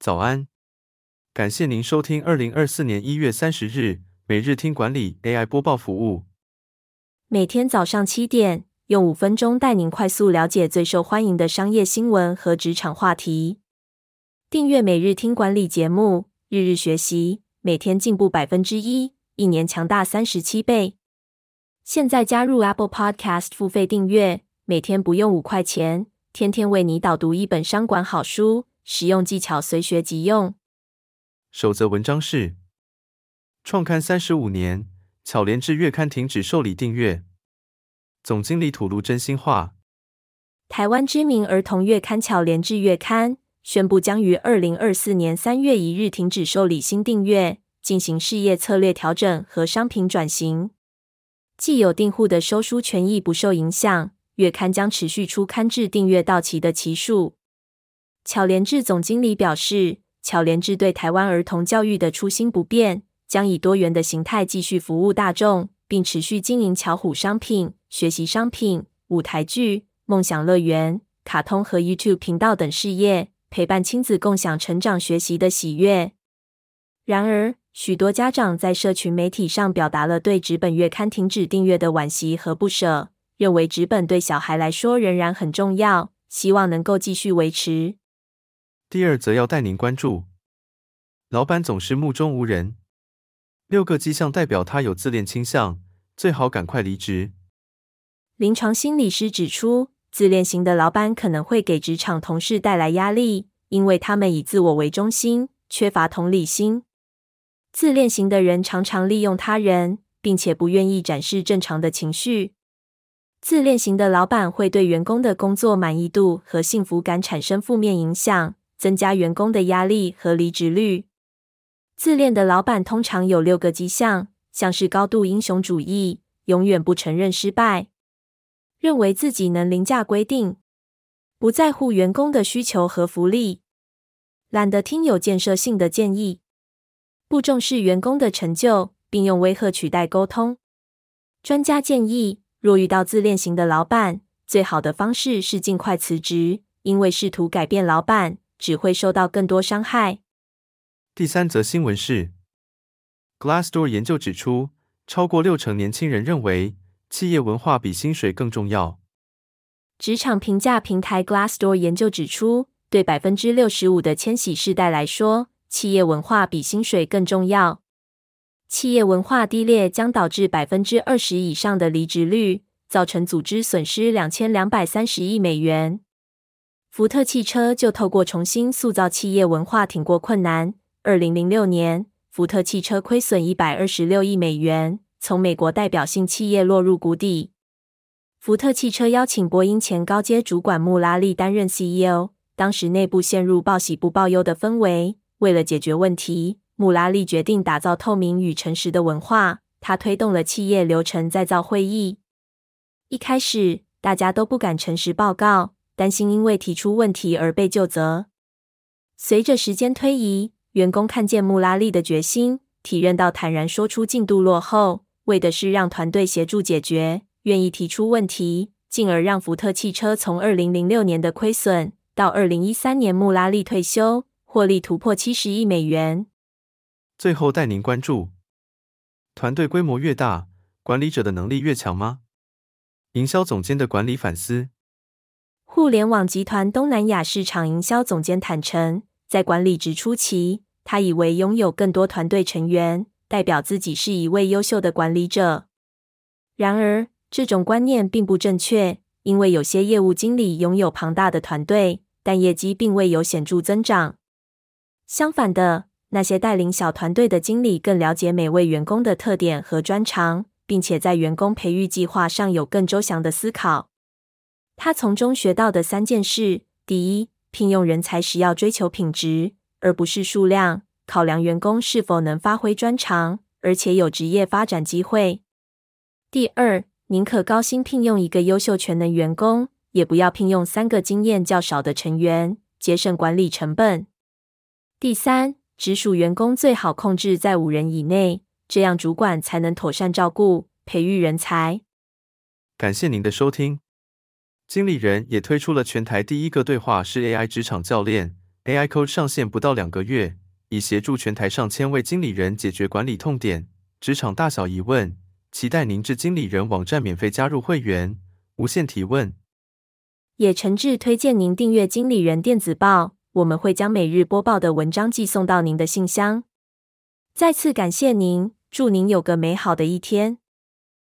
早安，感谢您收听二零二四年一月三十日每日听管理 AI 播报服务。每天早上七点，用五分钟带您快速了解最受欢迎的商业新闻和职场话题。订阅每日听管理节目，日日学习，每天进步百分之一，一年强大三十七倍。现在加入 Apple Podcast 付费订阅，每天不用五块钱，天天为你导读一本商管好书。实用技巧随学即用。守则文章是：创刊三十五年，巧连智月刊停止受理订阅，总经理吐露真心话。台湾知名儿童月刊巧连智月刊宣布，将于二零二四年三月一日停止受理新订阅，进行事业策略调整和商品转型。既有订户的收书权益不受影响，月刊将持续出刊至订阅到期的期数。巧连智总经理表示，巧连智对台湾儿童教育的初心不变，将以多元的形态继续服务大众，并持续经营巧虎商品、学习商品、舞台剧、梦想乐园、卡通和 YouTube 频道等事业，陪伴亲子共享成长学习的喜悦。然而，许多家长在社群媒体上表达了对纸本月刊停止订阅的惋惜和不舍，认为纸本对小孩来说仍然很重要，希望能够继续维持。第二则要带您关注，老板总是目中无人，六个迹象代表他有自恋倾向，最好赶快离职。临床心理师指出，自恋型的老板可能会给职场同事带来压力，因为他们以自我为中心，缺乏同理心。自恋型的人常常利用他人，并且不愿意展示正常的情绪。自恋型的老板会对员工的工作满意度和幸福感产生负面影响。增加员工的压力和离职率。自恋的老板通常有六个迹象，像是高度英雄主义，永远不承认失败，认为自己能凌驾规定，不在乎员工的需求和福利，懒得听有建设性的建议，不重视员工的成就，并用威吓取代沟通。专家建议，若遇到自恋型的老板，最好的方式是尽快辞职，因为试图改变老板。只会受到更多伤害。第三则新闻是，Glassdoor 研究指出，超过六成年轻人认为企业文化比薪水更重要。职场评价平台 Glassdoor 研究指出，对百分之六十五的千禧世代来说，企业文化比薪水更重要。企业文化低劣将导致百分之二十以上的离职率，造成组织损失两千两百三十亿美元。福特汽车就透过重新塑造企业文化挺过困难。二零零六年，福特汽车亏损一百二十六亿美元，从美国代表性企业落入谷底。福特汽车邀请波音前高阶主管穆拉利担任 CEO，当时内部陷入报喜不报忧的氛围。为了解决问题，穆拉利决定打造透明与诚实的文化。他推动了企业流程再造会议。一开始，大家都不敢诚实报告。担心因为提出问题而被究责。随着时间推移，员工看见穆拉利的决心，体认到坦然说出进度落后，为的是让团队协助解决，愿意提出问题，进而让福特汽车从二零零六年的亏损到二零一三年穆拉利退休，获利突破七十亿美元。最后带您关注：团队规模越大，管理者的能力越强吗？营销总监的管理反思。互联网集团东南亚市场营销总监坦诚，在管理职初期，他以为拥有更多团队成员，代表自己是一位优秀的管理者。然而，这种观念并不正确，因为有些业务经理拥有庞大的团队，但业绩并未有显著增长。相反的，那些带领小团队的经理更了解每位员工的特点和专长，并且在员工培育计划上有更周详的思考。他从中学到的三件事：第一，聘用人才时要追求品质，而不是数量，考量员工是否能发挥专长，而且有职业发展机会；第二，宁可高薪聘用一个优秀全能员工，也不要聘用三个经验较少的成员，节省管理成本；第三，直属员工最好控制在五人以内，这样主管才能妥善照顾、培育人才。感谢您的收听。经理人也推出了全台第一个对话式 AI 职场教练 AI Code 上线不到两个月，已协助全台上千位经理人解决管理痛点、职场大小疑问。期待您至经理人网站免费加入会员，无限提问。也诚挚推荐您订阅经理人电子报，我们会将每日播报的文章寄送到您的信箱。再次感谢您，祝您有个美好的一天。